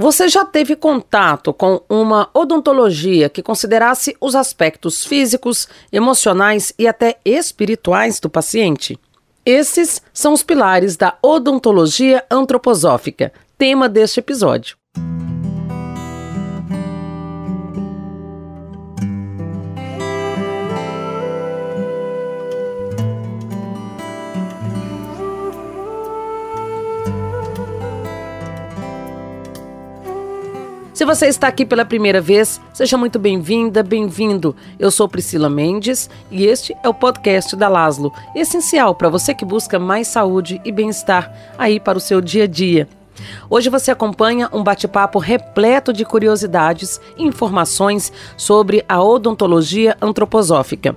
Você já teve contato com uma odontologia que considerasse os aspectos físicos, emocionais e até espirituais do paciente? Esses são os pilares da odontologia antroposófica, tema deste episódio. Se você está aqui pela primeira vez, seja muito bem-vinda, bem-vindo. Eu sou Priscila Mendes e este é o podcast da Laslo, essencial para você que busca mais saúde e bem-estar aí para o seu dia a dia. Hoje você acompanha um bate-papo repleto de curiosidades e informações sobre a odontologia antroposófica.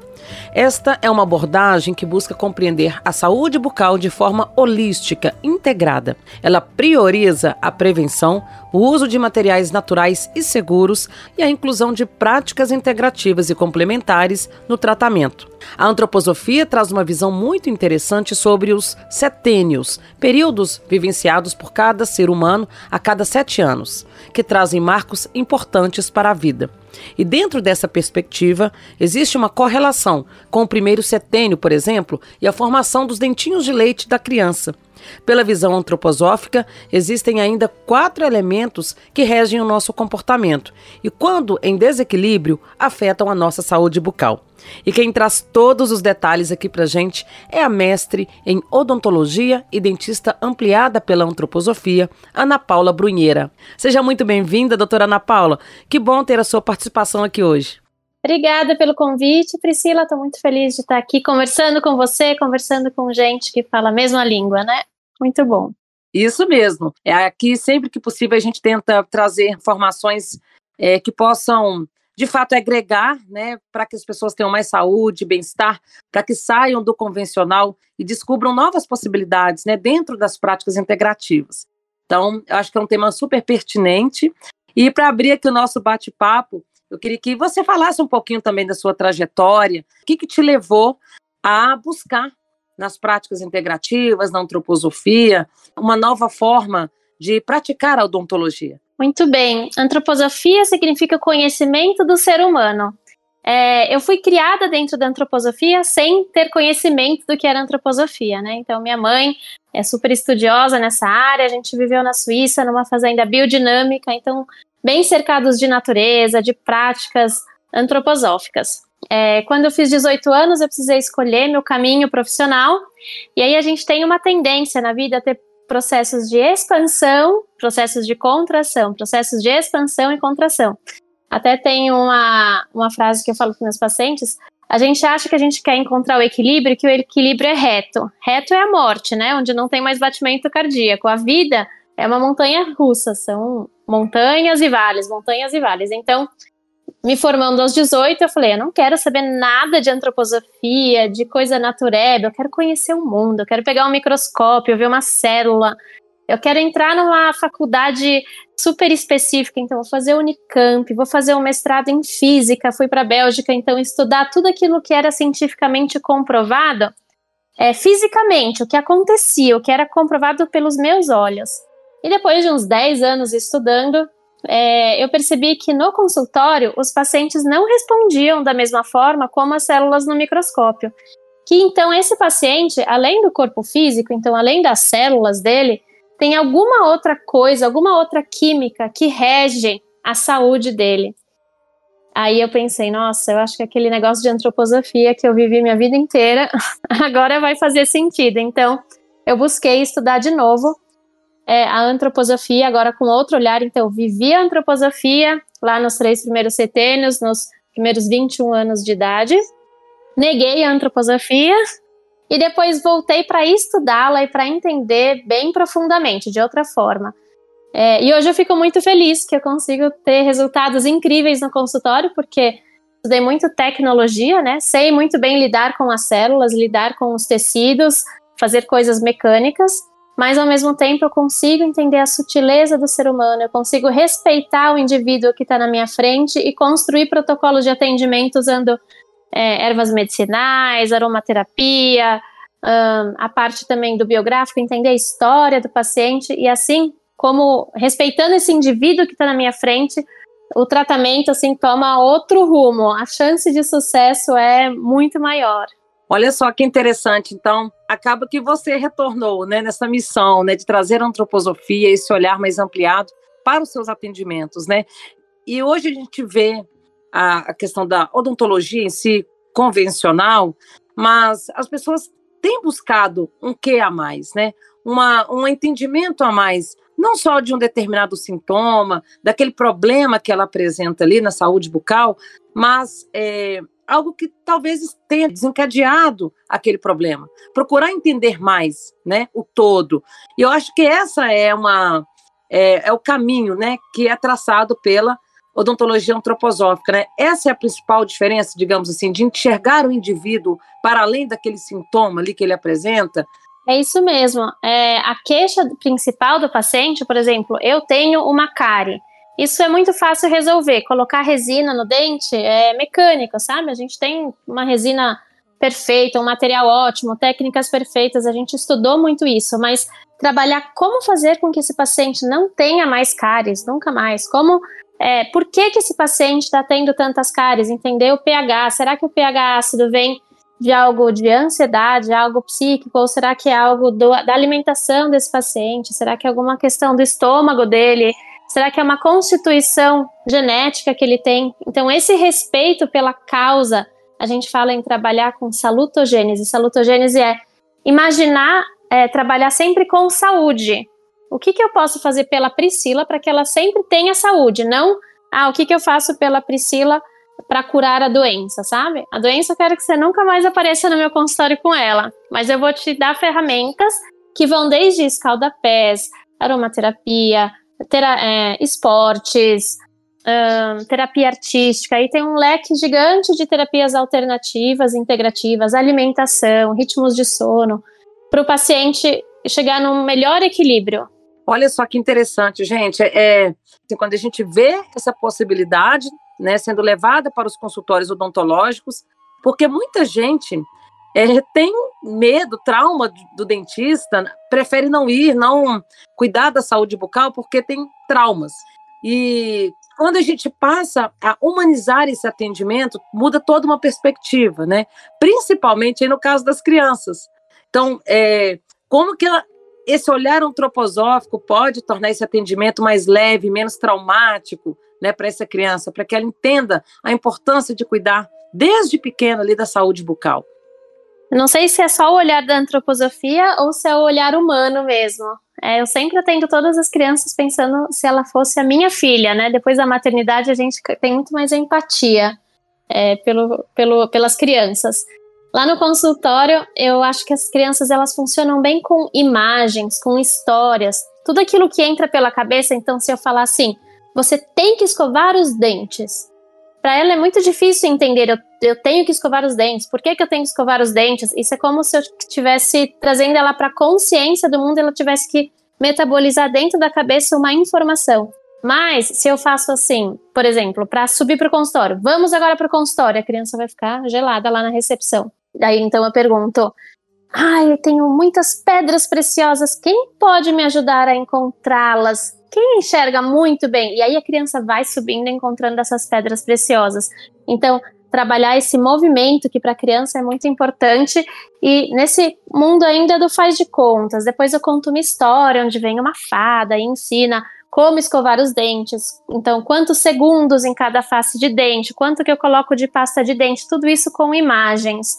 Esta é uma abordagem que busca compreender a saúde bucal de forma holística, integrada. Ela prioriza a prevenção, o uso de materiais naturais e seguros e a inclusão de práticas integrativas e complementares no tratamento. A antroposofia traz uma visão muito interessante sobre os setênios, períodos vivenciados por cada ser humano a cada sete anos, que trazem marcos importantes para a vida. E dentro dessa perspectiva, existe uma correlação com o primeiro setênio, por exemplo, e a formação dos dentinhos de leite da criança. Pela visão antroposófica, existem ainda quatro elementos que regem o nosso comportamento e, quando em desequilíbrio, afetam a nossa saúde bucal. E quem traz todos os detalhes aqui pra gente é a mestre em odontologia e dentista ampliada pela antroposofia, Ana Paula Brunheira. Seja muito bem-vinda, doutora Ana Paula. Que bom ter a sua participação aqui hoje. Obrigada pelo convite, Priscila. Estou muito feliz de estar aqui conversando com você, conversando com gente que fala a mesma língua, né? Muito bom. Isso mesmo. É aqui sempre que possível a gente tenta trazer informações é, que possam de fato agregar, né, para que as pessoas tenham mais saúde, bem-estar, para que saiam do convencional e descubram novas possibilidades, né, dentro das práticas integrativas. Então, acho que é um tema super pertinente. E para abrir aqui o nosso bate-papo, eu queria que você falasse um pouquinho também da sua trajetória, o que, que te levou a buscar nas práticas integrativas, na antroposofia, uma nova forma de praticar a odontologia. Muito bem. Antroposofia significa conhecimento do ser humano. É, eu fui criada dentro da antroposofia sem ter conhecimento do que era antroposofia, né? Então, minha mãe é super estudiosa nessa área, a gente viveu na Suíça, numa fazenda biodinâmica, então, bem cercados de natureza, de práticas antroposóficas. É, quando eu fiz 18 anos, eu precisei escolher meu caminho profissional, e aí a gente tem uma tendência na vida a ter processos de expansão, processos de contração, processos de expansão e contração. Até tem uma, uma frase que eu falo para meus pacientes: a gente acha que a gente quer encontrar o equilíbrio, que o equilíbrio é reto. Reto é a morte, né? Onde não tem mais batimento cardíaco. A vida é uma montanha russa, são montanhas e vales, montanhas e vales. Então, me formando aos 18, eu falei, eu não quero saber nada de antroposofia, de coisa natureba, eu quero conhecer o mundo, eu quero pegar um microscópio, ver uma célula, eu quero entrar numa faculdade super específica, então vou fazer Unicamp, vou fazer um mestrado em física, fui para a Bélgica, então estudar tudo aquilo que era cientificamente comprovado, é, fisicamente, o que acontecia, o que era comprovado pelos meus olhos. E depois de uns 10 anos estudando, é, eu percebi que no consultório os pacientes não respondiam da mesma forma como as células no microscópio. Que então esse paciente, além do corpo físico, então além das células dele, tem alguma outra coisa, alguma outra química que rege a saúde dele. Aí eu pensei, nossa, eu acho que aquele negócio de antroposofia que eu vivi minha vida inteira agora vai fazer sentido. Então eu busquei estudar de novo é, a antroposofia agora com outro olhar. Então, vivi a antroposofia lá nos três primeiros setênios, nos primeiros 21 anos de idade. Neguei a antroposofia e depois voltei para estudá-la e para entender bem profundamente, de outra forma. É, e hoje eu fico muito feliz que eu consigo ter resultados incríveis no consultório, porque estudei muito tecnologia, né? Sei muito bem lidar com as células, lidar com os tecidos, fazer coisas mecânicas mas ao mesmo tempo eu consigo entender a sutileza do ser humano, eu consigo respeitar o indivíduo que está na minha frente e construir protocolos de atendimento usando é, ervas medicinais, aromaterapia, um, a parte também do biográfico, entender a história do paciente e assim como respeitando esse indivíduo que está na minha frente, o tratamento assim toma outro rumo. A chance de sucesso é muito maior. Olha só que interessante. Então, acaba que você retornou, né, nessa missão, né, de trazer a antroposofia, esse olhar mais ampliado para os seus atendimentos, né? E hoje a gente vê a, a questão da odontologia em si convencional, mas as pessoas têm buscado um quê a mais, né? Uma, um entendimento a mais, não só de um determinado sintoma, daquele problema que ela apresenta ali na saúde bucal, mas é, algo que talvez tenha desencadeado aquele problema. Procurar entender mais, né, o todo. E eu acho que essa é uma é, é o caminho, né, que é traçado pela odontologia antroposófica, né? Essa é a principal diferença, digamos assim, de enxergar o indivíduo para além daquele sintoma ali que ele apresenta. É isso mesmo. É, a queixa principal do paciente, por exemplo, eu tenho uma cárie. Isso é muito fácil resolver. Colocar resina no dente é mecânico, sabe? A gente tem uma resina perfeita, um material ótimo, técnicas perfeitas, a gente estudou muito isso, mas trabalhar como fazer com que esse paciente não tenha mais cáries, nunca mais, como é, por que, que esse paciente está tendo tantas cáries, entender o pH, será que o pH ácido vem de algo de ansiedade, algo psíquico, ou será que é algo do, da alimentação desse paciente, será que é alguma questão do estômago dele, será que é uma constituição genética que ele tem, então esse respeito pela causa a gente fala em trabalhar com salutogênese. Salutogênese é imaginar é, trabalhar sempre com saúde. O que, que eu posso fazer pela Priscila para que ela sempre tenha saúde? Não, ah, o que, que eu faço pela Priscila para curar a doença, sabe? A doença eu quero que você nunca mais apareça no meu consultório com ela, mas eu vou te dar ferramentas que vão desde escaldapés, aromaterapia, é, esportes, terapia artística, aí tem um leque gigante de terapias alternativas, integrativas, alimentação, ritmos de sono, para o paciente chegar num melhor equilíbrio. Olha só que interessante, gente. É, assim, quando a gente vê essa possibilidade né, sendo levada para os consultórios odontológicos, porque muita gente é, tem medo, trauma do, dentista, prefere não ir, não cuidar da saúde bucal porque tem traumas. E quando a gente passa a humanizar esse atendimento, muda toda uma perspectiva, né? Principalmente no caso das crianças. Então, é, como que ela, esse olhar antroposófico pode tornar esse atendimento mais leve, menos traumático, né, para essa criança, para que ela entenda a importância de cuidar desde pequena ali da saúde bucal. Não sei se é só o olhar da antroposofia ou se é o olhar humano mesmo. É, eu sempre atendo todas as crianças pensando se ela fosse a minha filha, né? Depois da maternidade a gente tem muito mais empatia é, pelo, pelo, pelas crianças. Lá no consultório, eu acho que as crianças elas funcionam bem com imagens, com histórias, tudo aquilo que entra pela cabeça. Então, se eu falar assim, você tem que escovar os dentes, para ela é muito difícil entender. Eu, eu, tenho que escovar os dentes. Por que, que eu tenho que escovar os dentes? Isso é como se eu estivesse trazendo ela para a consciência do mundo, ela tivesse que metabolizar dentro da cabeça uma informação. Mas se eu faço assim, por exemplo, para subir para o consultório, vamos agora para o consultório, a criança vai ficar gelada lá na recepção. Daí então eu pergunto: ai, eu tenho muitas pedras preciosas, quem pode me ajudar a encontrá-las? Quem enxerga muito bem, e aí a criança vai subindo encontrando essas pedras preciosas. Então, trabalhar esse movimento que para a criança é muito importante e nesse mundo ainda do faz de contas. Depois eu conto uma história onde vem uma fada e ensina como escovar os dentes. Então, quantos segundos em cada face de dente, quanto que eu coloco de pasta de dente, tudo isso com imagens.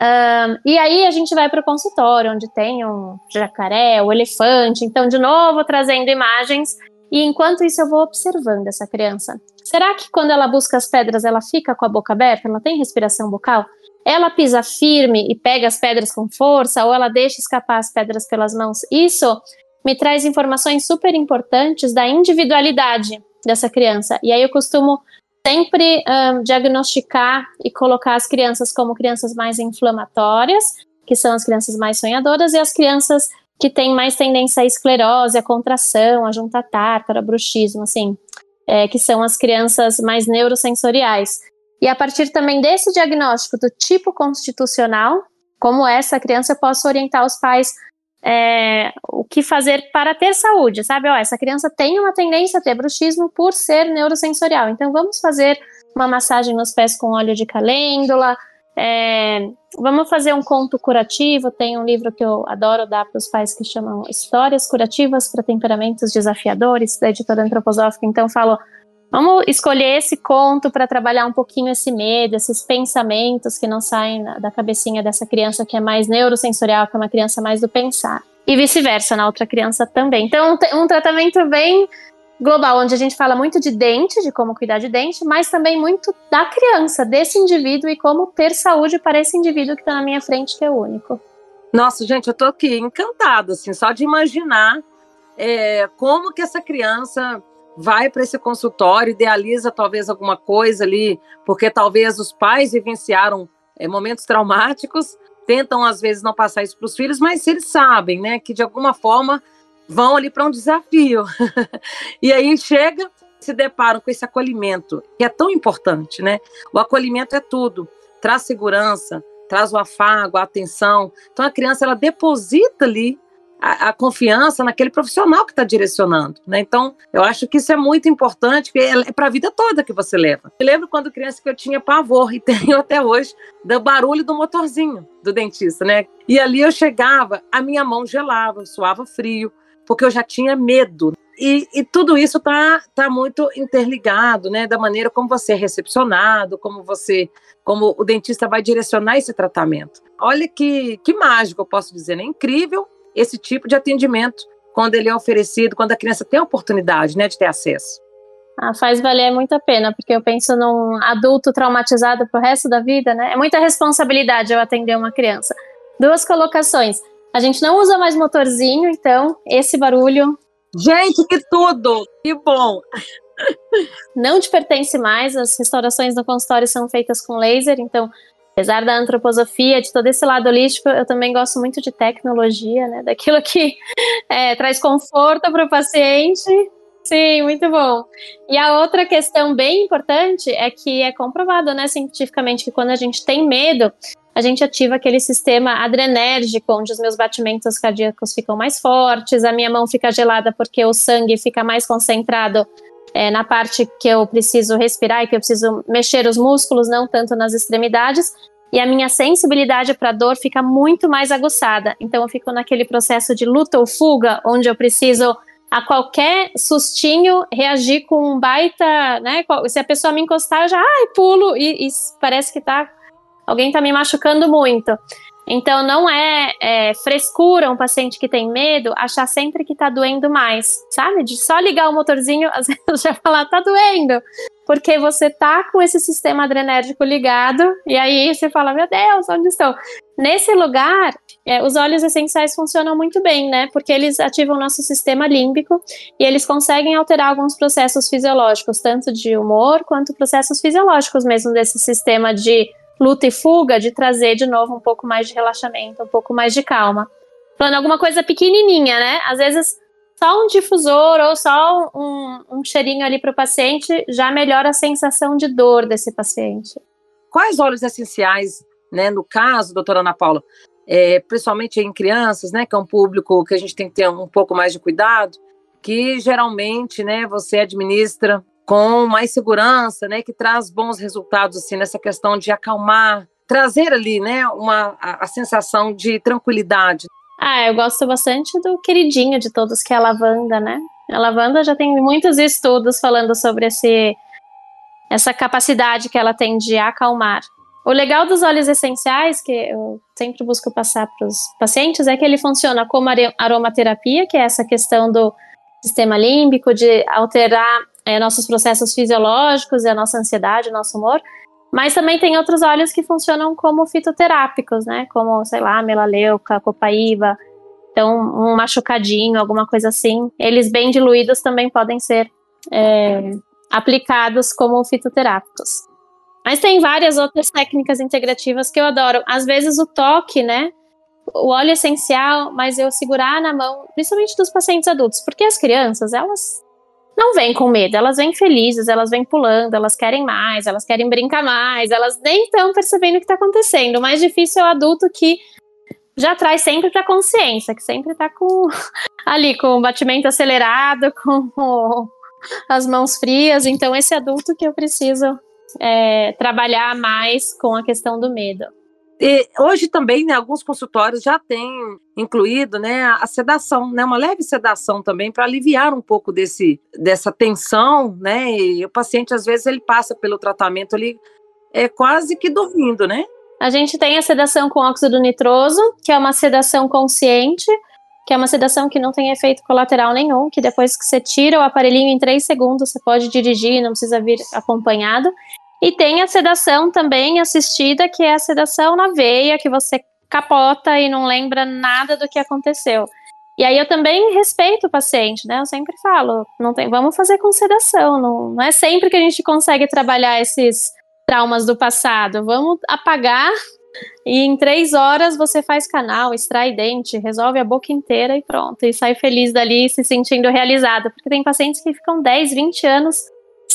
Um, e aí a gente vai para o consultório, onde tem um jacaré, o um elefante, então de novo trazendo imagens. E enquanto isso eu vou observando essa criança. Será que quando ela busca as pedras ela fica com a boca aberta? Ela tem respiração bucal? Ela pisa firme e pega as pedras com força ou ela deixa escapar as pedras pelas mãos? Isso me traz informações super importantes da individualidade dessa criança. E aí eu costumo sempre um, diagnosticar e colocar as crianças como crianças mais inflamatórias, que são as crianças mais sonhadoras, e as crianças que têm mais tendência à esclerose, à contração, à junta tártara, bruxismo, assim, é, que são as crianças mais neurosensoriais. E a partir também desse diagnóstico do tipo constitucional, como essa criança, eu posso orientar os pais é, o que fazer para ter saúde, sabe? Ó, essa criança tem uma tendência a ter bruxismo por ser neurosensorial, então vamos fazer uma massagem nos pés com óleo de calêndula, é, vamos fazer um conto curativo. Tem um livro que eu adoro dar para os pais que chamam Histórias Curativas para Temperamentos Desafiadores, da editora antroposófica. Então, falo, vamos escolher esse conto para trabalhar um pouquinho esse medo, esses pensamentos que não saem da cabecinha dessa criança que é mais neurosensorial, que é uma criança mais do pensar. E vice-versa, na outra criança também. Então, um tratamento bem global, onde a gente fala muito de dente, de como cuidar de dente, mas também muito da criança, desse indivíduo e como ter saúde para esse indivíduo que está na minha frente, que é único. Nossa, gente, eu tô aqui encantada, assim, só de imaginar é, como que essa criança vai para esse consultório, idealiza talvez alguma coisa ali, porque talvez os pais vivenciaram é, momentos traumáticos, tentam às vezes não passar isso para os filhos, mas eles sabem, né, que de alguma forma vão ali para um desafio. e aí chega, se deparam com esse acolhimento, que é tão importante, né? O acolhimento é tudo, traz segurança, traz o afago, a atenção. Então a criança ela deposita ali a, a confiança naquele profissional que está direcionando, né? Então eu acho que isso é muito importante, porque é, é para a vida toda que você leva. Eu lembro quando criança que eu tinha pavor e tenho até hoje do barulho do motorzinho do dentista, né? E ali eu chegava, a minha mão gelava, suava frio porque eu já tinha medo. E, e tudo isso está tá muito interligado, né? Da maneira como você é recepcionado, como você, como o dentista vai direcionar esse tratamento. Olha que, que mágico, eu posso dizer, né? Incrível esse tipo de atendimento quando ele é oferecido, quando a criança tem a oportunidade, né, de ter acesso. Ah, faz valer muito a pena, porque eu penso num adulto traumatizado pro resto da vida, né? É muita responsabilidade eu atender uma criança. Duas colocações. A gente não usa mais motorzinho, então esse barulho. Gente, que tudo! Que bom! Não te pertence mais, as restaurações no consultório são feitas com laser, então, apesar da antroposofia, de todo esse lado holístico, eu também gosto muito de tecnologia, né? Daquilo que é, traz conforto para o paciente. Sim, muito bom. E a outra questão bem importante é que é comprovado, né, cientificamente, que quando a gente tem medo, a gente ativa aquele sistema adrenérgico, onde os meus batimentos cardíacos ficam mais fortes, a minha mão fica gelada porque o sangue fica mais concentrado é, na parte que eu preciso respirar e que eu preciso mexer os músculos, não tanto nas extremidades. E a minha sensibilidade para dor fica muito mais aguçada. Então eu fico naquele processo de luta ou fuga, onde eu preciso a qualquer sustinho reagir com um baita, né? Se a pessoa me encostar, eu já ai, pulo e, e parece que tá alguém está me machucando muito. Então, não é, é, frescura um paciente que tem medo achar sempre que está doendo mais, sabe? De só ligar o motorzinho, às vezes já falar, tá doendo. Porque você tá com esse sistema adrenérgico ligado, e aí você fala, meu Deus, onde estou? Nesse lugar, é, os óleos essenciais funcionam muito bem, né? Porque eles ativam o nosso sistema límbico e eles conseguem alterar alguns processos fisiológicos, tanto de humor quanto processos fisiológicos mesmo desse sistema de luta e fuga, de trazer de novo um pouco mais de relaxamento, um pouco mais de calma. Falando alguma coisa pequenininha, né? Às vezes só um difusor ou só um, um cheirinho ali para o paciente já melhora a sensação de dor desse paciente. Quais óleos essenciais, né, no caso, doutora Ana Paula, é, principalmente em crianças, né, que é um público que a gente tem que ter um pouco mais de cuidado, que geralmente, né, você administra com mais segurança, né, que traz bons resultados assim nessa questão de acalmar, trazer ali, né, uma a, a sensação de tranquilidade. Ah, eu gosto bastante do queridinho de todos que é a lavanda, né? A lavanda já tem muitos estudos falando sobre esse essa capacidade que ela tem de acalmar. O legal dos óleos essenciais, que eu sempre busco passar para os pacientes, é que ele funciona como aromaterapia, que é essa questão do sistema límbico, de alterar é, nossos processos fisiológicos e a nossa ansiedade, o nosso humor. Mas também tem outros óleos que funcionam como fitoterápicos, né? Como, sei lá, melaleuca, copaíba. Então, um machucadinho, alguma coisa assim. Eles bem diluídos também podem ser é, aplicados como fitoterápicos. Mas tem várias outras técnicas integrativas que eu adoro. Às vezes o toque, né? O óleo essencial, mas eu segurar na mão, principalmente dos pacientes adultos, porque as crianças, elas não vêm com medo, elas vêm felizes, elas vêm pulando, elas querem mais, elas querem brincar mais, elas nem estão percebendo o que está acontecendo. O mais difícil é o adulto que já traz sempre para a consciência, que sempre está com ali com o batimento acelerado, com o, as mãos frias. Então, esse adulto que eu preciso é, trabalhar mais com a questão do medo. E hoje também, né, alguns consultórios já têm incluído, né, a sedação, né, uma leve sedação também para aliviar um pouco desse dessa tensão, né? E o paciente às vezes ele passa pelo tratamento ali é quase que dormindo, né? A gente tem a sedação com óxido nitroso, que é uma sedação consciente, que é uma sedação que não tem efeito colateral nenhum, que depois que você tira o aparelhinho em três segundos, você pode dirigir, não precisa vir acompanhado. E tem a sedação também assistida, que é a sedação na veia, que você capota e não lembra nada do que aconteceu. E aí eu também respeito o paciente, né? Eu sempre falo, não tem, vamos fazer com sedação. Não, não é sempre que a gente consegue trabalhar esses traumas do passado. Vamos apagar e em três horas você faz canal, extrai dente, resolve a boca inteira e pronto. E sai feliz dali, se sentindo realizado. Porque tem pacientes que ficam 10, 20 anos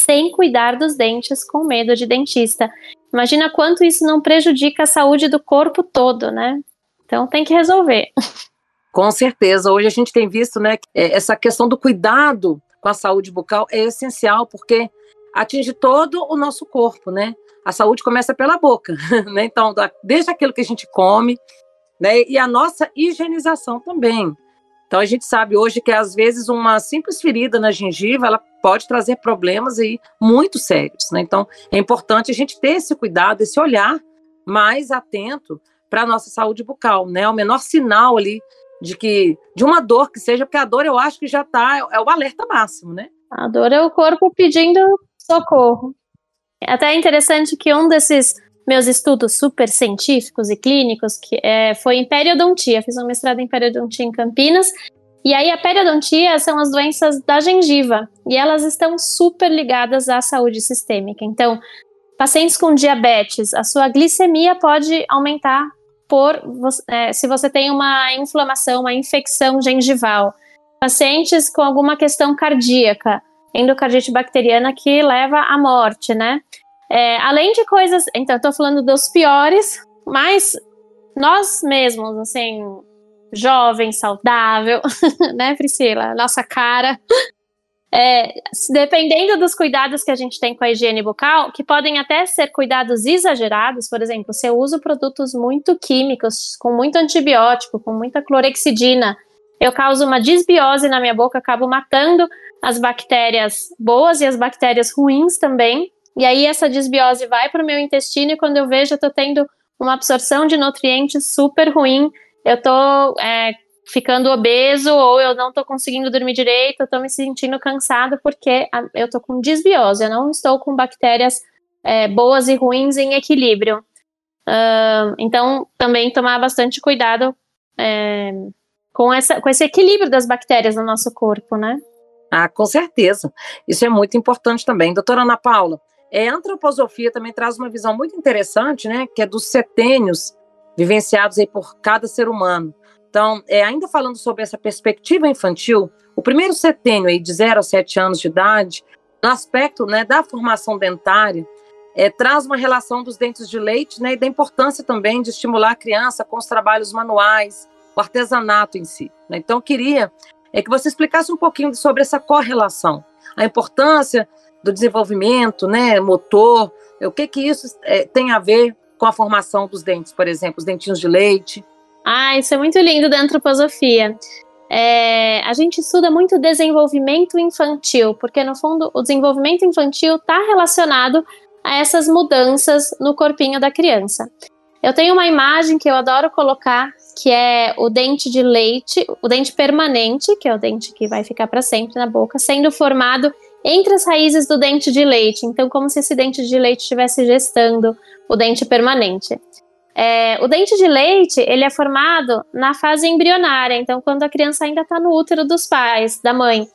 sem cuidar dos dentes com medo de dentista. Imagina quanto isso não prejudica a saúde do corpo todo, né? Então tem que resolver. Com certeza. Hoje a gente tem visto, né, que é, essa questão do cuidado com a saúde bucal é essencial porque atinge todo o nosso corpo, né? A saúde começa pela boca, né? Então, desde aquilo que a gente come, né, e a nossa higienização também. Então a gente sabe hoje que às vezes uma simples ferida na gengiva ela pode trazer problemas aí muito sérios, né? Então é importante a gente ter esse cuidado, esse olhar mais atento para a nossa saúde bucal, né? O menor sinal ali de que de uma dor que seja, porque a dor eu acho que já está é o alerta máximo, né? A dor é o corpo pedindo socorro. É até interessante que um desses meus estudos super científicos e clínicos, que é, foi em periodontia. Fiz um mestrado em periodontia em Campinas. E aí a periodontia são as doenças da gengiva e elas estão super ligadas à saúde sistêmica. Então, pacientes com diabetes, a sua glicemia pode aumentar por é, se você tem uma inflamação, uma infecção gengival. Pacientes com alguma questão cardíaca, endocardite bacteriana que leva à morte, né? É, além de coisas. Então, estou falando dos piores, mas nós mesmos, assim, jovem, saudável, né, Priscila? Nossa cara. É, dependendo dos cuidados que a gente tem com a higiene bucal, que podem até ser cuidados exagerados, por exemplo, se eu uso produtos muito químicos, com muito antibiótico, com muita clorexidina, eu causo uma disbiose na minha boca, acabo matando as bactérias boas e as bactérias ruins também. E aí essa desbiose vai para o meu intestino e quando eu vejo eu estou tendo uma absorção de nutrientes super ruim, eu estou é, ficando obeso ou eu não estou conseguindo dormir direito, eu estou me sentindo cansado porque eu estou com desbiose, eu não estou com bactérias é, boas e ruins em equilíbrio. Uh, então, também tomar bastante cuidado é, com, essa, com esse equilíbrio das bactérias no nosso corpo, né? Ah, com certeza. Isso é muito importante também. Doutora Ana Paula, é, a antroposofia também traz uma visão muito interessante, né, que é dos setênios vivenciados aí por cada ser humano. Então, é, ainda falando sobre essa perspectiva infantil, o primeiro setênio aí de 0 a 7 anos de idade, no aspecto né, da formação dentária, é, traz uma relação dos dentes de leite né, e da importância também de estimular a criança com os trabalhos manuais, o artesanato em si. Né? Então, queria é, que você explicasse um pouquinho sobre essa correlação, a importância do desenvolvimento, né, motor, o que que isso é, tem a ver com a formação dos dentes, por exemplo, os dentinhos de leite? Ah, isso é muito lindo da antroposofia. É, a gente estuda muito desenvolvimento infantil, porque no fundo o desenvolvimento infantil está relacionado a essas mudanças no corpinho da criança. Eu tenho uma imagem que eu adoro colocar, que é o dente de leite, o dente permanente, que é o dente que vai ficar para sempre na boca, sendo formado entre as raízes do dente de leite. Então, como se esse dente de leite estivesse gestando o dente permanente. É, o dente de leite ele é formado na fase embrionária, então quando a criança ainda está no útero dos pais, da mãe.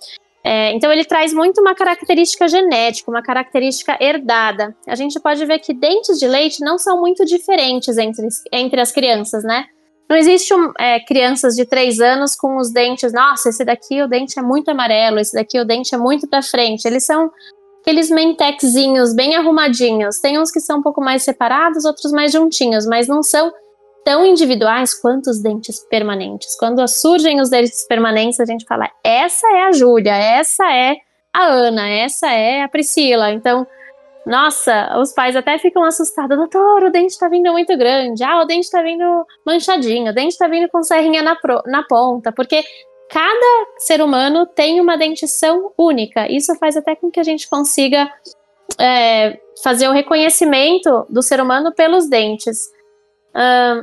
É, então ele traz muito uma característica genética, uma característica herdada. A gente pode ver que dentes de leite não são muito diferentes entre, entre as crianças, né? Não existe um, é, crianças de três anos com os dentes, nossa, esse daqui o dente é muito amarelo, esse daqui o dente é muito para frente. Eles são aqueles mentexinhos bem arrumadinhos. Tem uns que são um pouco mais separados, outros mais juntinhos, mas não são tão individuais quanto os dentes permanentes. Quando surgem os dentes permanentes, a gente fala: essa é a Júlia, essa é a Ana, essa é a Priscila. Então, nossa, os pais até ficam assustados. Doutor, o dente tá vindo muito grande. Ah, o dente tá vindo manchadinho. O dente tá vindo com serrinha na, pro, na ponta. Porque cada ser humano tem uma dentição única. Isso faz até com que a gente consiga é, fazer o reconhecimento do ser humano pelos dentes.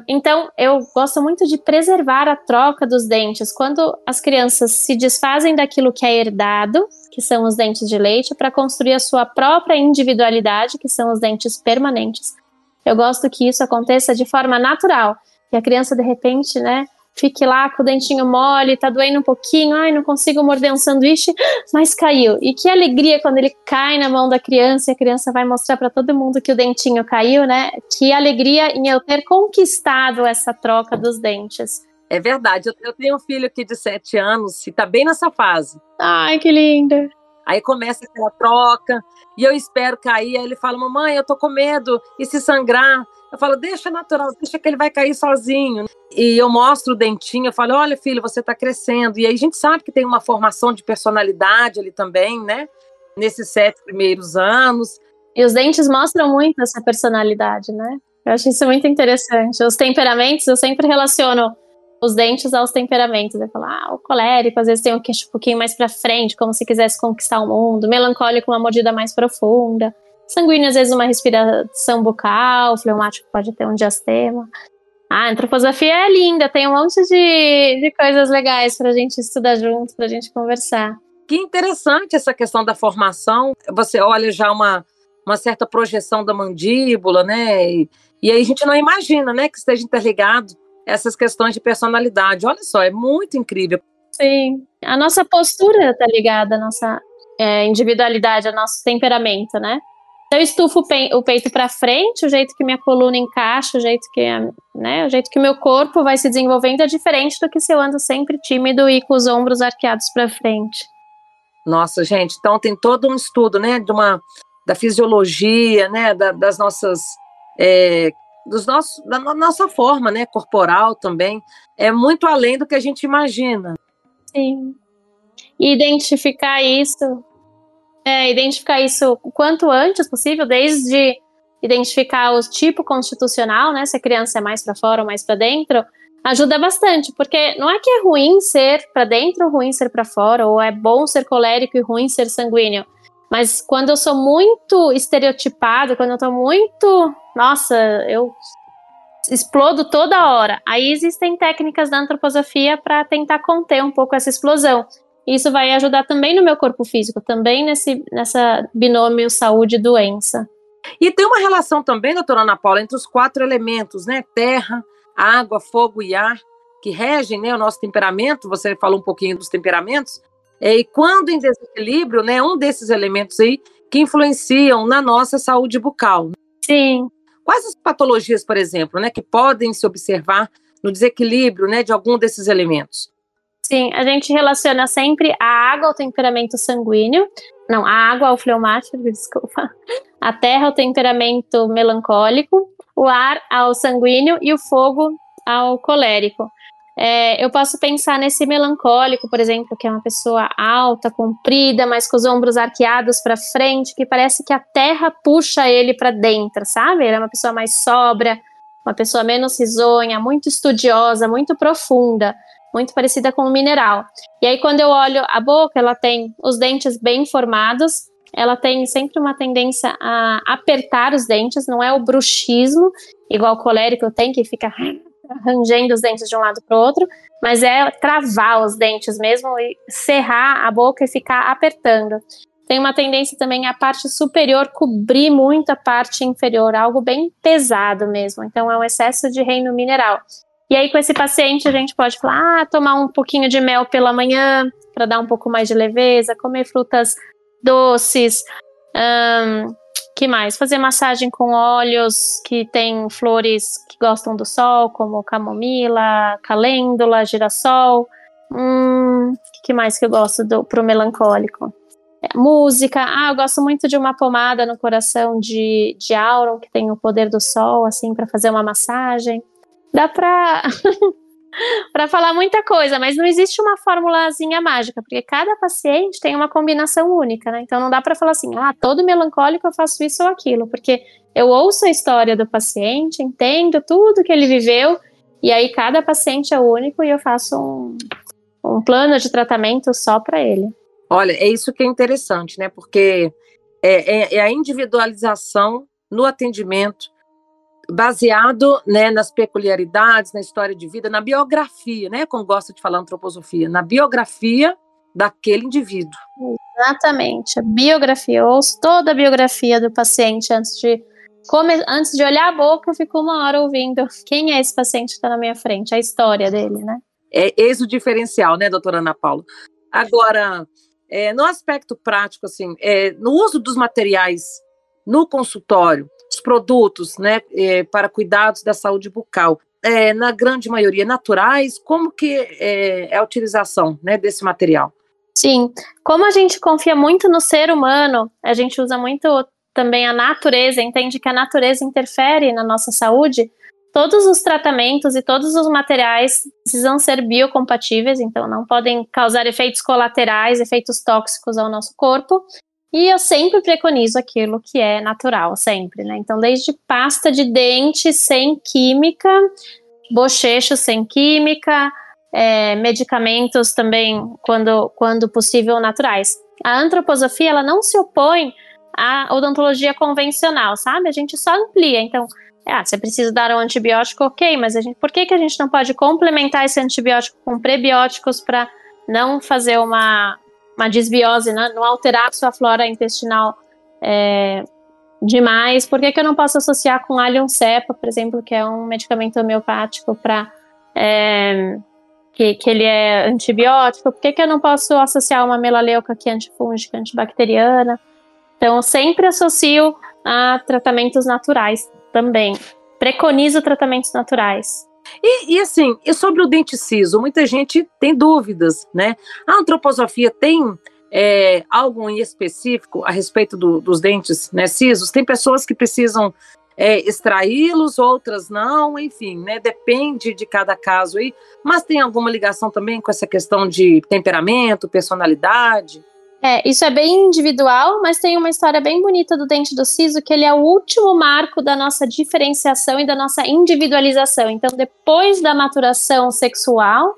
Então, eu gosto muito de preservar a troca dos dentes. Quando as crianças se desfazem daquilo que é herdado, que são os dentes de leite, para construir a sua própria individualidade, que são os dentes permanentes. Eu gosto que isso aconteça de forma natural. Que a criança, de repente, né, fique lá com o dentinho mole, tá doendo um pouquinho, ai, não consigo morder um sanduíche, mas caiu. E que alegria quando ele cai na mão da criança e a criança vai mostrar para todo mundo que o dentinho caiu, né? Que alegria em eu ter conquistado essa troca dos dentes. É verdade, eu tenho um filho aqui de sete anos e tá bem nessa fase. Ai, que linda. Aí começa aquela troca, e eu espero cair. Aí ele fala: Mamãe, eu tô com medo, e se sangrar? Eu falo, deixa natural, deixa que ele vai cair sozinho. E eu mostro o dentinho, eu falo, olha, filho, você está crescendo. E aí a gente sabe que tem uma formação de personalidade ali também, né? Nesses sete primeiros anos. E os dentes mostram muito essa personalidade, né? Eu acho isso muito interessante. Os temperamentos, eu sempre relaciono os dentes aos temperamentos. Eu falo, ah, o colérico às vezes tem um queixo um pouquinho mais para frente, como se quisesse conquistar o mundo. Melancólico, uma mordida mais profunda. Sanguíneo, às vezes, uma respiração bucal, fleumático pode ter um diastema. Ah, a antroposofia é linda, tem um monte de, de coisas legais para a gente estudar junto, para a gente conversar. Que interessante essa questão da formação. Você olha já uma, uma certa projeção da mandíbula, né? E, e aí a gente não imagina, né, que esteja interligado essas questões de personalidade. Olha só, é muito incrível. Sim, a nossa postura está ligada à nossa é, individualidade, ao nosso temperamento, né? Eu estufo o peito para frente, o jeito que minha coluna encaixa, o jeito que, né, o jeito que meu corpo vai se desenvolvendo é diferente do que se eu ando sempre tímido e com os ombros arqueados para frente. Nossa, gente, então tem todo um estudo, né, de uma da fisiologia, né, da, das nossas é, dos nossos, da nossa forma, né, corporal também, é muito além do que a gente imagina. Sim. E identificar isso é, identificar isso o quanto antes possível, desde identificar o tipo constitucional, né, se a criança é mais para fora ou mais para dentro, ajuda bastante, porque não é que é ruim ser para dentro ou ruim ser para fora, ou é bom ser colérico e ruim ser sanguíneo. Mas quando eu sou muito estereotipado, quando eu tô muito, nossa, eu explodo toda hora. Aí existem técnicas da antroposofia para tentar conter um pouco essa explosão. Isso vai ajudar também no meu corpo físico, também nesse nessa binômio saúde-doença. E tem uma relação também, doutora Ana Paula, entre os quatro elementos, né? Terra, água, fogo e ar, que regem né, o nosso temperamento. Você falou um pouquinho dos temperamentos. É, e quando em desequilíbrio, né, um desses elementos aí que influenciam na nossa saúde bucal. Sim. Quais as patologias, por exemplo, né, que podem se observar no desequilíbrio né, de algum desses elementos? Sim, a gente relaciona sempre a água ao temperamento sanguíneo. Não, a água ao fleumático, desculpa. A terra ao temperamento melancólico, o ar ao sanguíneo e o fogo ao colérico. É, eu posso pensar nesse melancólico, por exemplo, que é uma pessoa alta, comprida, mas com os ombros arqueados para frente, que parece que a terra puxa ele para dentro, sabe? Ele é uma pessoa mais sobra, uma pessoa menos risonha, muito estudiosa, muito profunda muito parecida com o mineral. E aí, quando eu olho a boca, ela tem os dentes bem formados, ela tem sempre uma tendência a apertar os dentes, não é o bruxismo, igual o colérico tem, que fica rangendo os dentes de um lado para o outro, mas é travar os dentes mesmo e cerrar a boca e ficar apertando. Tem uma tendência também a parte superior cobrir muito a parte inferior, algo bem pesado mesmo. Então é um excesso de reino mineral. E aí, com esse paciente, a gente pode falar, ah, tomar um pouquinho de mel pela manhã, para dar um pouco mais de leveza, comer frutas doces. Um, que mais? Fazer massagem com óleos que tem flores que gostam do sol, como camomila, calêndula, girassol. Hum, que mais que eu gosto do, pro melancólico? É, música. Ah, eu gosto muito de uma pomada no coração de, de auron, que tem o poder do sol, assim, para fazer uma massagem dá para para falar muita coisa, mas não existe uma formulazinha mágica, porque cada paciente tem uma combinação única, né? Então não dá para falar assim, ah, todo melancólico eu faço isso ou aquilo, porque eu ouço a história do paciente, entendo tudo que ele viveu, e aí cada paciente é único e eu faço um, um plano de tratamento só para ele. Olha, é isso que é interessante, né? Porque é, é, é a individualização no atendimento baseado né, nas peculiaridades, na história de vida, na biografia, né, como gosta de falar antroposofia, na biografia daquele indivíduo. Exatamente, a biografia, eu ouço toda a biografia do paciente antes de come, antes de olhar a boca, eu fico uma hora ouvindo quem é esse paciente que está na minha frente, a história dele, né? É eis o diferencial, né, doutora Ana Paula? Agora, é, no aspecto prático, assim, é, no uso dos materiais no consultório, os produtos né, é, para cuidados da saúde bucal, é, na grande maioria naturais, como que é, é a utilização né, desse material? Sim, como a gente confia muito no ser humano, a gente usa muito também a natureza, entende que a natureza interfere na nossa saúde, todos os tratamentos e todos os materiais precisam ser biocompatíveis, então não podem causar efeitos colaterais, efeitos tóxicos ao nosso corpo. E eu sempre preconizo aquilo que é natural, sempre, né? Então, desde pasta de dente sem química, bochecho sem química, é, medicamentos também, quando, quando possível, naturais. A antroposofia, ela não se opõe à odontologia convencional, sabe? A gente só amplia. Então, ah, você precisa dar um antibiótico, ok, mas a gente, por que, que a gente não pode complementar esse antibiótico com prebióticos para não fazer uma, uma desbiose, né? não alterar sua flora intestinal é, demais. Por que, que eu não posso associar com alho cepa, por exemplo, que é um medicamento homeopático para é, que, que ele é antibiótico? Por que, que eu não posso associar uma melaleuca que é antifúngica, antibacteriana? Então, sempre associo a tratamentos naturais também. Preconizo tratamentos naturais. E, e, assim, e sobre o dente ciso, muita gente tem dúvidas, né? A antroposofia tem é, algo em específico a respeito do, dos dentes né, cisos? Tem pessoas que precisam é, extraí-los, outras não, enfim, né? Depende de cada caso aí. Mas tem alguma ligação também com essa questão de temperamento, personalidade? É, isso é bem individual, mas tem uma história bem bonita do dente do siso, que ele é o último marco da nossa diferenciação e da nossa individualização. Então, depois da maturação sexual,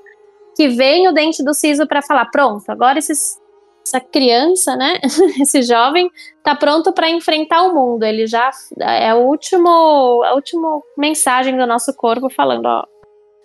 que vem o dente do siso para falar: pronto, agora esses, essa criança, né, esse jovem, está pronto para enfrentar o mundo. Ele já é o último, a última mensagem do nosso corpo falando: ó,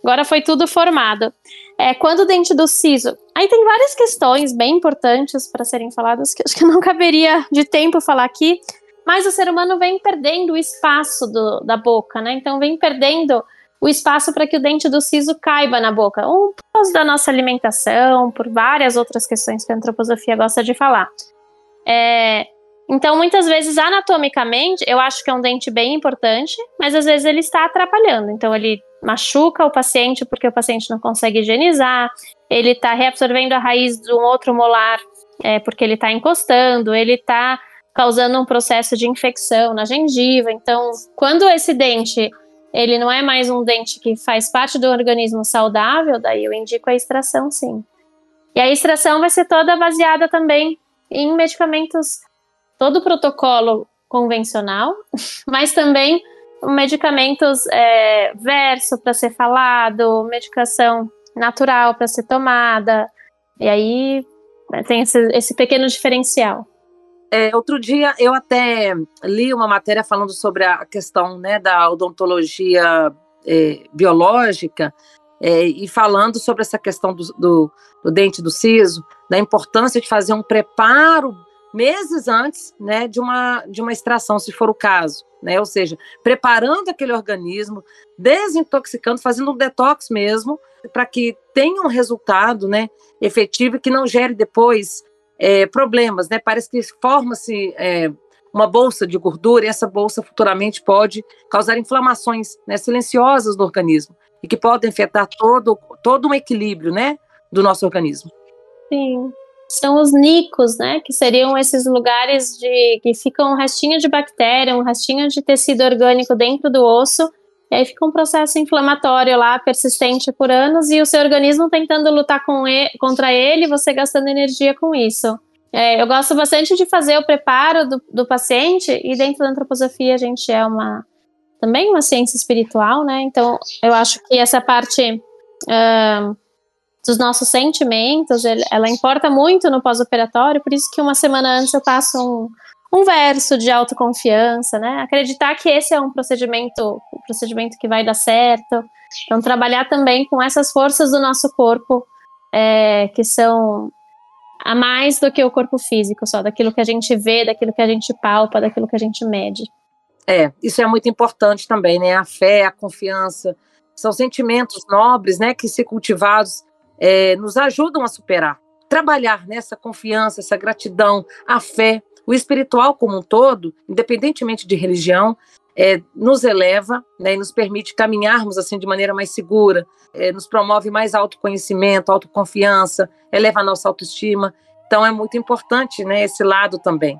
agora foi tudo formado. É, quando o dente do siso. Aí tem várias questões bem importantes para serem faladas que acho que não caberia de tempo falar aqui. Mas o ser humano vem perdendo o espaço do, da boca, né? Então vem perdendo o espaço para que o dente do siso caiba na boca. Um por causa da nossa alimentação, por várias outras questões que a antroposofia gosta de falar. É, então, muitas vezes, anatomicamente, eu acho que é um dente bem importante, mas às vezes ele está atrapalhando. Então, ele machuca o paciente porque o paciente não consegue higienizar, ele está reabsorvendo a raiz de um outro molar é, porque ele está encostando, ele está causando um processo de infecção na gengiva. Então, quando esse dente ele não é mais um dente que faz parte do organismo saudável, daí eu indico a extração, sim. E a extração vai ser toda baseada também em medicamentos todo o protocolo convencional, mas também medicamentos é, verso para ser falado, medicação natural para ser tomada, e aí né, tem esse, esse pequeno diferencial. É, outro dia eu até li uma matéria falando sobre a questão né, da odontologia é, biológica é, e falando sobre essa questão do, do, do, dente do siso, da importância de fazer um preparo meses antes né, de, uma, de uma extração, se for o caso. Né? Ou seja, preparando aquele organismo, desintoxicando, fazendo um detox mesmo, para que tenha um resultado né, efetivo e que não gere depois é, problemas. Né? Parece que forma-se é, uma bolsa de gordura e essa bolsa futuramente pode causar inflamações né, silenciosas no organismo e que podem afetar todo, todo um equilíbrio né, do nosso organismo. Sim, são os nicos, né? Que seriam esses lugares de que ficam um restinho de bactéria, um restinho de tecido orgânico dentro do osso. E aí fica um processo inflamatório lá, persistente por anos, e o seu organismo tentando lutar com ele, contra ele, você gastando energia com isso. É, eu gosto bastante de fazer o preparo do, do, paciente, e dentro da antroposofia a gente é uma também uma ciência espiritual, né? Então eu acho que essa parte uh, dos nossos sentimentos, ele, ela importa muito no pós-operatório, por isso que uma semana antes eu passo um, um verso de autoconfiança, né? Acreditar que esse é um procedimento, um procedimento que vai dar certo. Então, trabalhar também com essas forças do nosso corpo, é, que são a mais do que o corpo físico, só daquilo que a gente vê, daquilo que a gente palpa, daquilo que a gente mede. É, isso é muito importante também, né? A fé, a confiança, são sentimentos nobres, né? Que se cultivados é, nos ajudam a superar. Trabalhar nessa confiança, essa gratidão, a fé, o espiritual como um todo, independentemente de religião, é, nos eleva né, e nos permite caminharmos assim de maneira mais segura, é, nos promove mais autoconhecimento, autoconfiança, eleva a nossa autoestima. Então é muito importante né, esse lado também.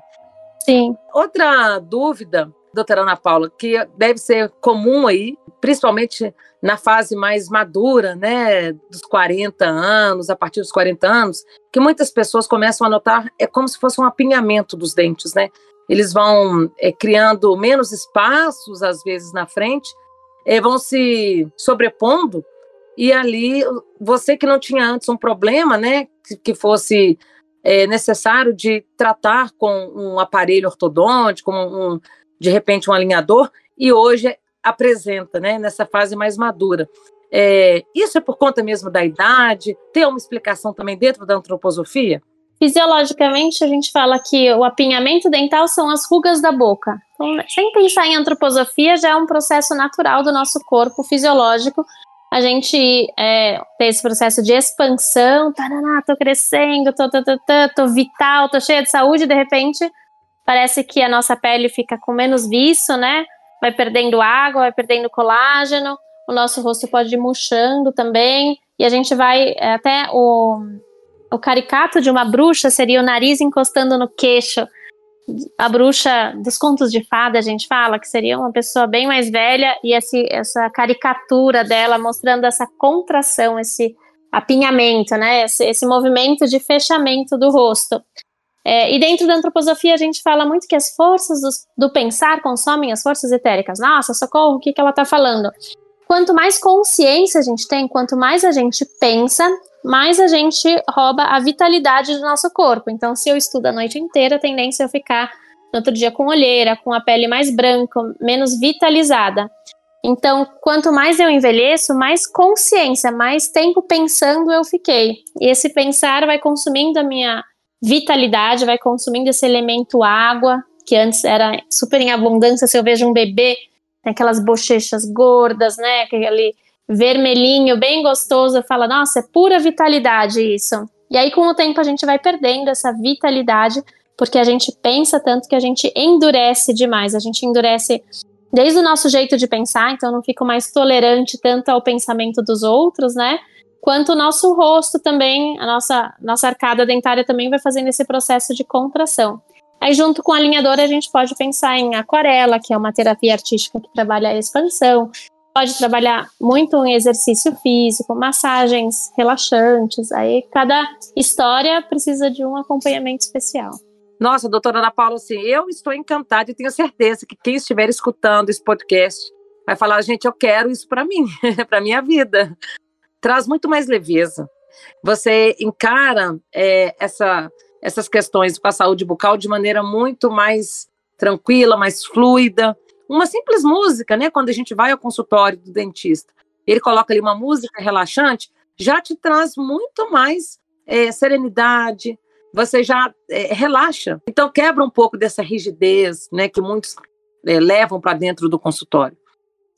Sim. Outra dúvida, doutora Ana Paula, que deve ser comum aí, principalmente na fase mais madura, né, dos 40 anos, a partir dos 40 anos, que muitas pessoas começam a notar é como se fosse um apinhamento dos dentes, né? Eles vão é, criando menos espaços, às vezes, na frente, é, vão se sobrepondo, e ali você que não tinha antes um problema, né, que, que fosse é, necessário de tratar com um aparelho ortodôntico, um, de repente um alinhador, e hoje apresenta, né, nessa fase mais madura. É, isso é por conta mesmo da idade? Tem uma explicação também dentro da antroposofia? Fisiologicamente, a gente fala que o apinhamento dental são as rugas da boca. Então, sem pensar em antroposofia, já é um processo natural do nosso corpo fisiológico. A gente é, tem esse processo de expansão, taraná, tô crescendo, tô, tô, tô, tô, tô vital, tô cheia de saúde, de repente parece que a nossa pele fica com menos viço, né? vai perdendo água, vai perdendo colágeno, o nosso rosto pode ir murchando também, e a gente vai é, até o, o caricato de uma bruxa seria o nariz encostando no queixo. A bruxa dos contos de fada, a gente fala, que seria uma pessoa bem mais velha, e esse, essa caricatura dela mostrando essa contração, esse apinhamento, né? Esse, esse movimento de fechamento do rosto. É, e dentro da antroposofia a gente fala muito que as forças do, do pensar consomem as forças etéricas. Nossa, socorro, o que, que ela está falando? Quanto mais consciência a gente tem, quanto mais a gente pensa, mais a gente rouba a vitalidade do nosso corpo. Então, se eu estudo a noite inteira, a tendência é eu ficar no outro dia com olheira, com a pele mais branca, menos vitalizada. Então, quanto mais eu envelheço, mais consciência, mais tempo pensando eu fiquei. E esse pensar vai consumindo a minha vitalidade, vai consumindo esse elemento água, que antes era super em abundância. Se eu vejo um bebê, tem aquelas bochechas gordas, né? Aquele vermelhinho bem gostoso, eu falo, nossa, é pura vitalidade isso. E aí, com o tempo, a gente vai perdendo essa vitalidade, porque a gente pensa tanto que a gente endurece demais. A gente endurece desde o nosso jeito de pensar, então não fico mais tolerante tanto ao pensamento dos outros, né? quanto o nosso rosto também, a nossa, nossa arcada dentária também vai fazendo esse processo de contração. Aí, junto com a alinhadora, a gente pode pensar em aquarela, que é uma terapia artística que trabalha a expansão. Pode trabalhar muito em exercício físico, massagens relaxantes. Aí, cada história precisa de um acompanhamento especial. Nossa, doutora Ana Paula, assim, eu estou encantada e tenho certeza que quem estiver escutando esse podcast vai falar, gente, eu quero isso para mim, para minha vida traz muito mais leveza. Você encara é, essa, essas questões com a saúde bucal de maneira muito mais tranquila, mais fluida. Uma simples música, né? Quando a gente vai ao consultório do dentista, ele coloca ali uma música relaxante, já te traz muito mais é, serenidade, você já é, relaxa. Então quebra um pouco dessa rigidez, né, que muitos é, levam para dentro do consultório.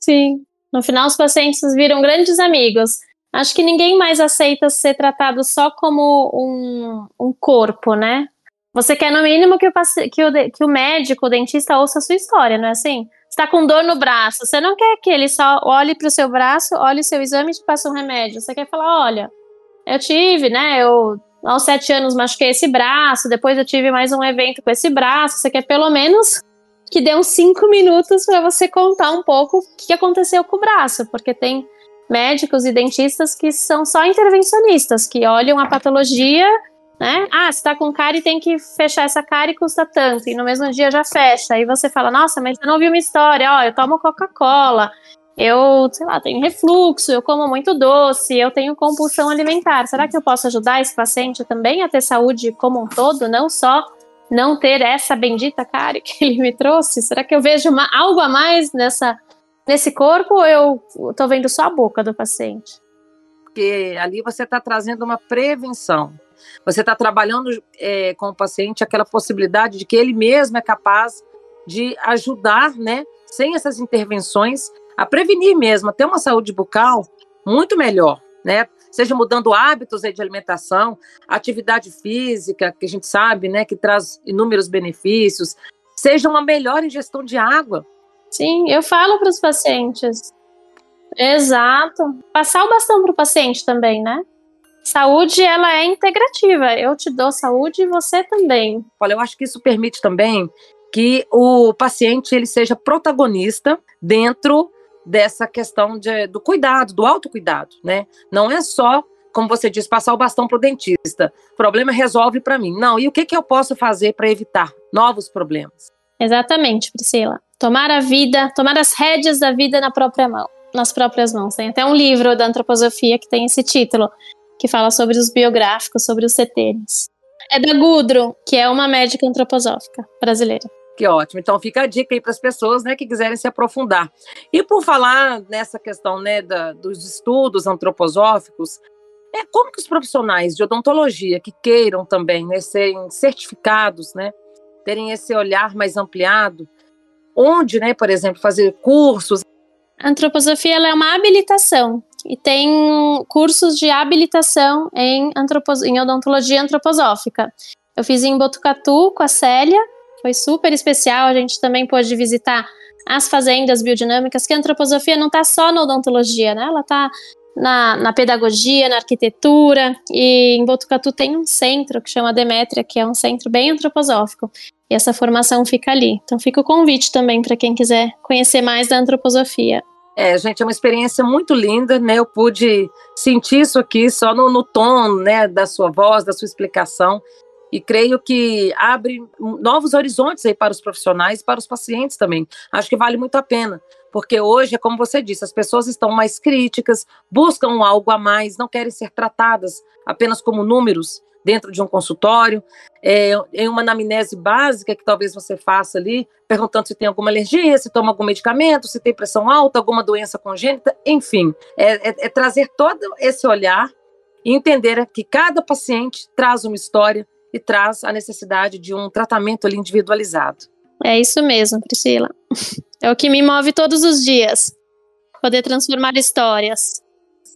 Sim. No final, os pacientes viram grandes amigos. Acho que ninguém mais aceita ser tratado só como um, um corpo, né? Você quer, no mínimo, que o, que, o, que o médico, o dentista, ouça a sua história, não é assim? Está com dor no braço, você não quer que ele só olhe para o seu braço, olhe o seu exame e te passe um remédio. Você quer falar: olha, eu tive, né? Eu aos sete anos machuquei esse braço, depois eu tive mais um evento com esse braço. Você quer pelo menos que dê uns cinco minutos para você contar um pouco o que aconteceu com o braço, porque tem médicos e dentistas que são só intervencionistas, que olham a patologia, né? Ah, você tá com cárie tem que fechar essa cárie custa tanto, e no mesmo dia já fecha. Aí você fala, nossa, mas eu não ouvi uma história, ó, eu tomo Coca-Cola, eu, sei lá, tenho refluxo, eu como muito doce, eu tenho compulsão alimentar. Será que eu posso ajudar esse paciente também a ter saúde como um todo, não só não ter essa bendita cárie que ele me trouxe? Será que eu vejo uma, algo a mais nessa nesse corpo ou eu estou vendo só a boca do paciente? Porque ali você está trazendo uma prevenção. Você está trabalhando é, com o paciente aquela possibilidade de que ele mesmo é capaz de ajudar, né, sem essas intervenções, a prevenir mesmo, a ter uma saúde bucal muito melhor, né? Seja mudando hábitos de alimentação, atividade física, que a gente sabe, né, que traz inúmeros benefícios, seja uma melhor ingestão de água. Sim, eu falo para os pacientes. Exato. Passar o bastão para o paciente também, né? Saúde, ela é integrativa. Eu te dou saúde e você também. Olha, eu acho que isso permite também que o paciente ele seja protagonista dentro dessa questão de, do cuidado, do autocuidado, né? Não é só, como você diz, passar o bastão para o dentista. Problema resolve para mim. Não, e o que, que eu posso fazer para evitar novos problemas? Exatamente, Priscila. Tomar a vida, tomar as rédeas da vida na própria mão, nas próprias mãos. Tem até um livro da antroposofia que tem esse título, que fala sobre os biográficos, sobre os setênios. É da Gudrun, que é uma médica antroposófica brasileira. Que ótimo. Então fica a dica aí para as pessoas, né, que quiserem se aprofundar. E por falar nessa questão, né, da, dos estudos antroposóficos, é como que os profissionais de odontologia que queiram também, né, serem certificados, né, terem esse olhar mais ampliado, onde, né, por exemplo, fazer cursos. A antroposofia é uma habilitação e tem cursos de habilitação em, antropos, em odontologia antroposófica. Eu fiz em Botucatu com a Célia foi super especial. A gente também pôde visitar as fazendas biodinâmicas, que a antroposofia não está só na odontologia, né? Ela está na, na, pedagogia, na arquitetura, e em Botucatu tem um centro que chama Demétria, que é um centro bem antroposófico, e essa formação fica ali. Então fica o convite também para quem quiser conhecer mais da antroposofia. É, gente, é uma experiência muito linda, né? Eu pude sentir isso aqui só no, no tom, né, da sua voz, da sua explicação e creio que abre novos horizontes aí para os profissionais e para os pacientes também. Acho que vale muito a pena, porque hoje, é como você disse, as pessoas estão mais críticas, buscam algo a mais, não querem ser tratadas apenas como números dentro de um consultório, é, em uma anamnese básica que talvez você faça ali, perguntando se tem alguma alergia, se toma algum medicamento, se tem pressão alta, alguma doença congênita, enfim, é, é, é trazer todo esse olhar e entender que cada paciente traz uma história, e traz a necessidade de um tratamento ali individualizado. É isso mesmo, Priscila. É o que me move todos os dias. Poder transformar histórias.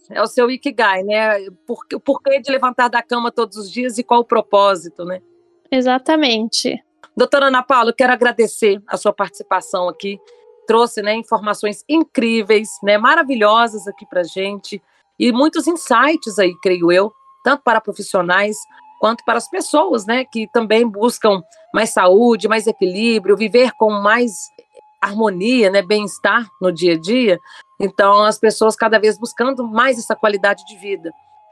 É o seu Ikigai, né? Por, o porquê de levantar da cama todos os dias e qual o propósito, né? Exatamente. Doutora Ana Paula, eu quero agradecer a sua participação aqui. Trouxe né, informações incríveis, né, maravilhosas aqui para gente e muitos insights aí, creio eu, tanto para profissionais quanto para as pessoas, né, que também buscam mais saúde, mais equilíbrio, viver com mais harmonia, né, bem-estar no dia a dia. Então, as pessoas cada vez buscando mais essa qualidade de vida.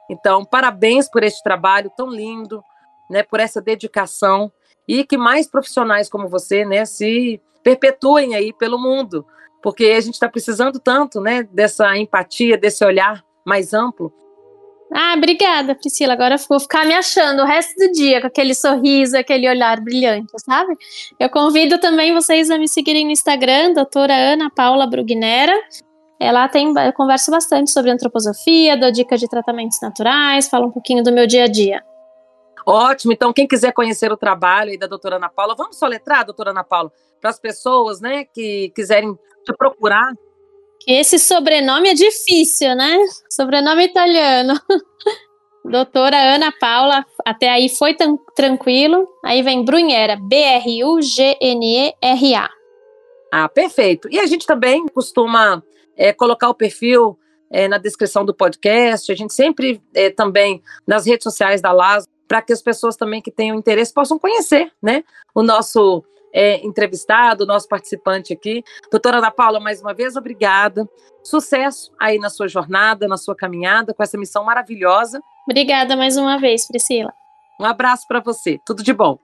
Então, parabéns por este trabalho tão lindo, né, por essa dedicação e que mais profissionais como você, né, se perpetuem aí pelo mundo, porque a gente está precisando tanto, né, dessa empatia, desse olhar mais amplo ah, obrigada, Priscila. Agora vou ficar me achando o resto do dia com aquele sorriso, aquele olhar brilhante, sabe? Eu convido também vocês a me seguirem no Instagram, doutora Ana Paula Brugnera. Ela tem, eu converso bastante sobre antroposofia, dou dicas de tratamentos naturais, falo um pouquinho do meu dia a dia. Ótimo. Então, quem quiser conhecer o trabalho da doutora Ana Paula, vamos soletrar, doutora Ana Paula, para as pessoas, né, que quiserem te procurar. Esse sobrenome é difícil, né? Sobrenome italiano. Doutora Ana Paula, até aí foi tranquilo. Aí vem Brunhera, B-R-U-G-N-E-R-A. Ah, perfeito. E a gente também costuma é, colocar o perfil é, na descrição do podcast. A gente sempre é, também nas redes sociais da LAS, para que as pessoas também que tenham interesse possam conhecer, né? O nosso é, entrevistado, nosso participante aqui. Doutora Ana Paula, mais uma vez, obrigada. Sucesso aí na sua jornada, na sua caminhada, com essa missão maravilhosa. Obrigada mais uma vez, Priscila. Um abraço para você. Tudo de bom.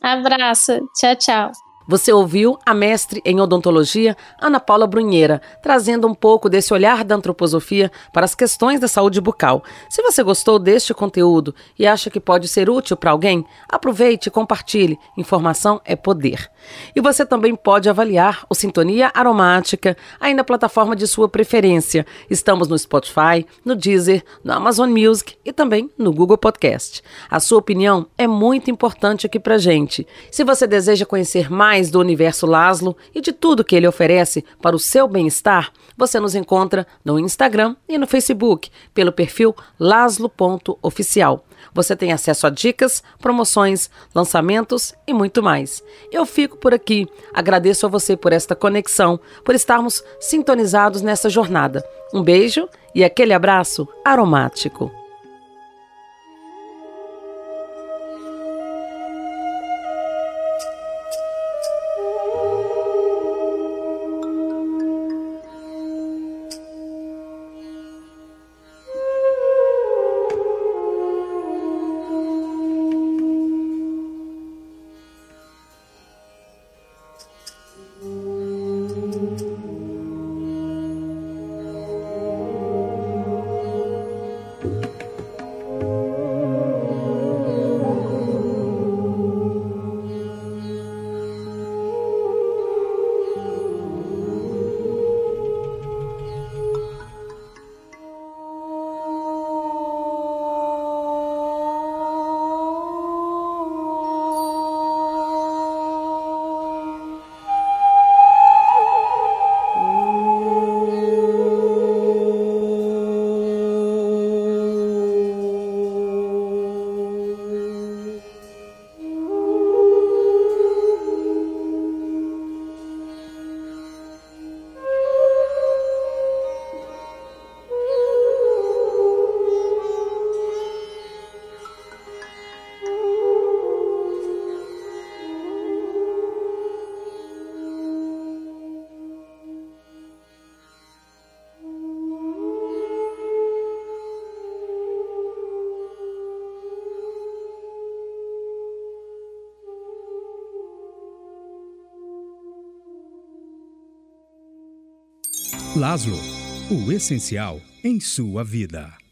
Abraço. Tchau, tchau. Você ouviu a mestre em odontologia, Ana Paula Brunheira, trazendo um pouco desse olhar da antroposofia para as questões da saúde bucal. Se você gostou deste conteúdo e acha que pode ser útil para alguém, aproveite e compartilhe. Informação é poder. E você também pode avaliar o Sintonia Aromática aí na plataforma de sua preferência. Estamos no Spotify, no Deezer, no Amazon Music e também no Google Podcast. A sua opinião é muito importante aqui para gente. Se você deseja conhecer mais do universo Laszlo e de tudo que ele oferece para o seu bem-estar, você nos encontra no Instagram e no Facebook pelo perfil laslo.oficial. Você tem acesso a dicas, promoções, lançamentos e muito mais. Eu fico por aqui. Agradeço a você por esta conexão, por estarmos sintonizados nessa jornada. Um beijo e aquele abraço aromático. Laszlo, o essencial em sua vida.